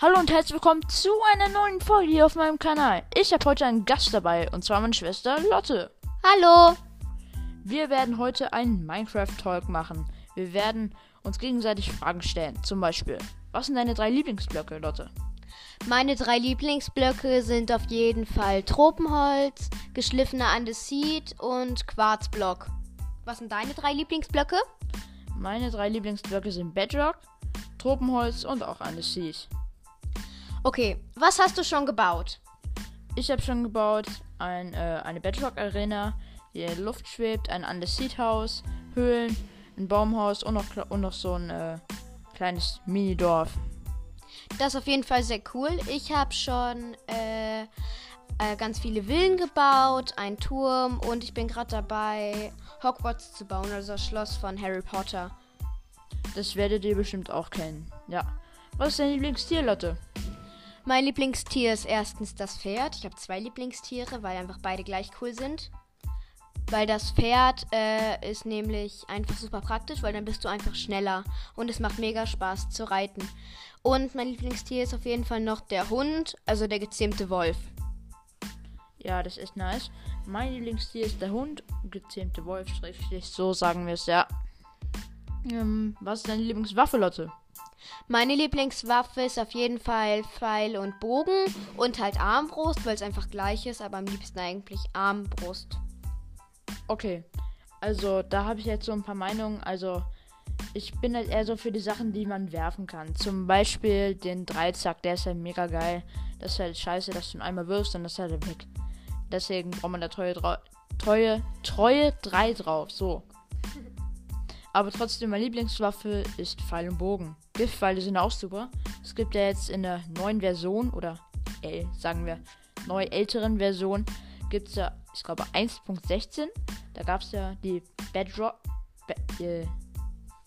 Hallo und herzlich willkommen zu einer neuen Folge hier auf meinem Kanal. Ich habe heute einen Gast dabei und zwar meine Schwester Lotte. Hallo. Wir werden heute einen Minecraft-Talk machen. Wir werden uns gegenseitig Fragen stellen. Zum Beispiel, was sind deine drei Lieblingsblöcke, Lotte? Meine drei Lieblingsblöcke sind auf jeden Fall Tropenholz, geschliffener Andesit und Quarzblock. Was sind deine drei Lieblingsblöcke? Meine drei Lieblingsblöcke sind Bedrock, Tropenholz und auch Andesit. Okay, was hast du schon gebaut? Ich habe schon gebaut ein, äh, eine Bedrock-Arena, die in der Luft schwebt, ein Andesit-Haus, Höhlen, ein Baumhaus und noch, und noch so ein äh, kleines Mini-Dorf. Das ist auf jeden Fall sehr cool. Ich habe schon äh, äh, ganz viele Villen gebaut, einen Turm und ich bin gerade dabei, Hogwarts zu bauen, also das Schloss von Harry Potter. Das werdet ihr bestimmt auch kennen. Ja. Was ist dein Lieblingstier, Lotte? Mein Lieblingstier ist erstens das Pferd. Ich habe zwei Lieblingstiere, weil einfach beide gleich cool sind. Weil das Pferd äh, ist nämlich einfach super praktisch, weil dann bist du einfach schneller und es macht mega Spaß zu reiten. Und mein Lieblingstier ist auf jeden Fall noch der Hund, also der gezähmte Wolf. Ja, das ist nice. Mein Lieblingstier ist der Hund, gezähmte Wolf, schrägstrich, so sagen wir es, ja. Ähm, was ist deine Lieblingswaffe, Lotte? Meine Lieblingswaffe ist auf jeden Fall Pfeil und Bogen und halt Armbrust, weil es einfach gleich ist, aber am liebsten eigentlich Armbrust. Okay, also da habe ich jetzt so ein paar Meinungen. Also ich bin halt eher so für die Sachen, die man werfen kann. Zum Beispiel den Dreizack, der ist halt mega geil. Das ist halt scheiße, dass du ihn einmal wirfst und das ist halt weg. Deswegen braucht man da treue, treue, treue 3 drauf. So. Aber trotzdem, meine Lieblingswaffe ist Pfeil und Bogen. Giftpfeile sind auch super. Es gibt ja jetzt in der neuen Version, oder äh, sagen wir, neu älteren Version, gibt es ja, ich glaube, 1.16. Da gab es ja die Bedrock. Be äh,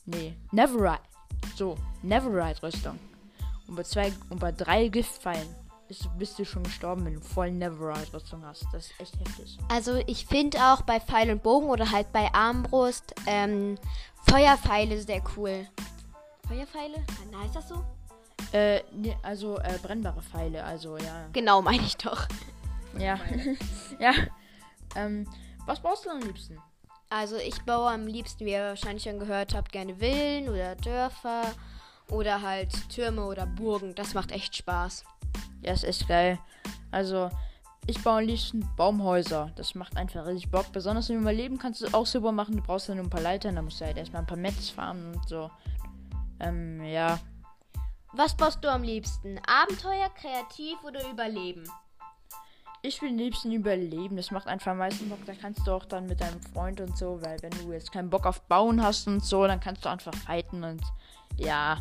nee, Neverite. So, Neverite-Rüstung. Und bei zwei und bei drei Giftpfeilen ist, bist du schon gestorben, wenn du voll Neverite-Rüstung hast. Das ist echt heftig. Also ich finde auch bei Pfeil und Bogen oder halt bei Armbrust ähm, Feuerpfeile sehr cool. Feuerpfeile? Heißt das so? Äh, ne, also äh, brennbare Pfeile, also ja. Genau, meine ich doch. Ja. ja. Ähm, was baust du am liebsten? Also ich baue am liebsten, wie ihr wahrscheinlich schon gehört habt, gerne Villen oder Dörfer oder halt Türme oder Burgen. Das macht echt Spaß. Ja, ist echt geil. Also, ich baue am liebsten Baumhäuser. Das macht einfach richtig Bock. Besonders im Überleben kannst du es auch super machen. Du brauchst ja nur ein paar Leitern, da musst du halt erstmal ein paar Metz farmen und so. Ähm, ja. Was baust du am liebsten? Abenteuer, kreativ oder Überleben? Ich will am liebsten überleben. Das macht einfach am meisten Bock. Da kannst du auch dann mit deinem Freund und so, weil wenn du jetzt keinen Bock auf Bauen hast und so, dann kannst du einfach fighten und ja.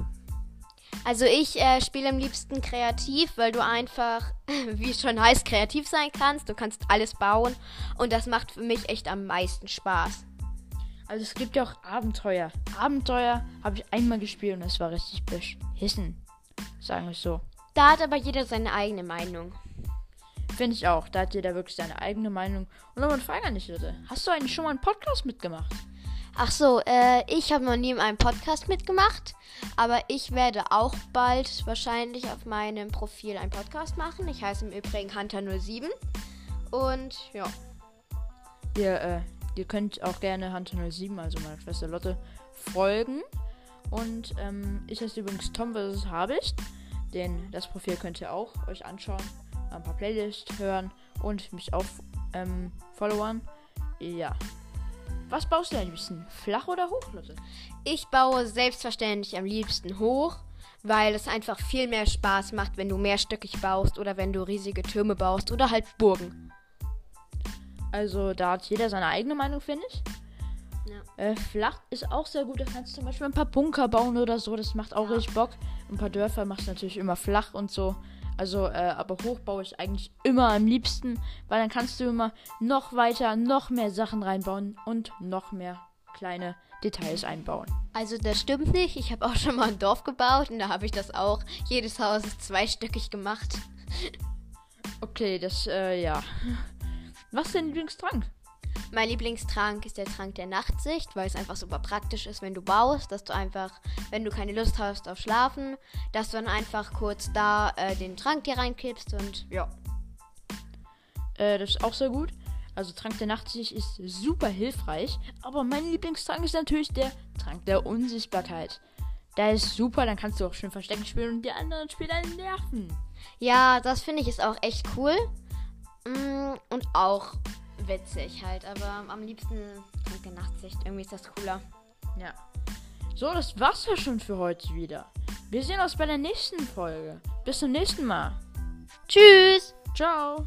Also ich äh, spiele am liebsten kreativ, weil du einfach, wie es schon heißt, kreativ sein kannst. Du kannst alles bauen und das macht für mich echt am meisten Spaß. Also es gibt ja auch Abenteuer. Abenteuer habe ich einmal gespielt und es war richtig beschissen. Sagen wir so. Da hat aber jeder seine eigene Meinung. Finde ich auch. Da hat jeder wirklich seine eigene Meinung. Und eine Frage an dich, Leute. Hast du eigentlich schon mal einen Podcast mitgemacht? Ach so, äh, ich habe noch nie in einem Podcast mitgemacht, aber ich werde auch bald wahrscheinlich auf meinem Profil einen Podcast machen. Ich heiße im Übrigen Hunter07 und ja. Ihr, äh, ihr könnt auch gerne Hunter07, also meine Schwester Lotte, folgen. Und ähm, ich heiße übrigens Tom vs. Habicht. Den, das Profil könnt ihr auch euch anschauen, ein paar Playlists hören und mich auch ähm, followern. Ja. Was baust du am liebsten? Flach oder hoch, Leute? Ich baue selbstverständlich am liebsten hoch, weil es einfach viel mehr Spaß macht, wenn du mehrstöckig baust oder wenn du riesige Türme baust oder halt Burgen. Also da hat jeder seine eigene Meinung, finde ich. Ja. Äh, flach ist auch sehr gut. Da kannst du zum Beispiel ein paar Bunker bauen oder so. Das macht auch Ja. richtig Bock. Ein paar Dörfer machst du natürlich immer flach und so. Also, äh, aber hoch baue ich eigentlich immer am liebsten, weil dann kannst du immer noch weiter, noch mehr Sachen reinbauen und noch mehr kleine Details einbauen. Also das stimmt nicht. Ich habe auch schon mal ein Dorf gebaut und da habe ich das auch. Jedes Haus ist zweistöckig gemacht. Okay, das, äh, ja. Was ist dein Lieblingstrank? Mein Lieblingstrank ist der Trank der Nachtsicht, weil es einfach super praktisch ist, wenn du baust, dass du einfach, wenn du keine Lust hast auf Schlafen, dass du dann einfach kurz da äh, den Trank dir reinkippst und ja. Äh, das ist auch sehr gut. Also Trank der Nachtsicht ist super hilfreich. Aber mein Lieblingstrank ist natürlich der Trank der Unsichtbarkeit. Der ist super, dann kannst du auch schön Verstecken spielen und die anderen Spieler nerven. Ja, das finde ich ist auch echt cool. Mm, und auch witzig halt. Aber am liebsten Trank der Nachtsicht. Irgendwie ist das cooler. Ja. So, das war's ja schon für heute wieder. Wir sehen uns bei der nächsten Folge. Bis zum nächsten Mal. Tschüss! Ciao!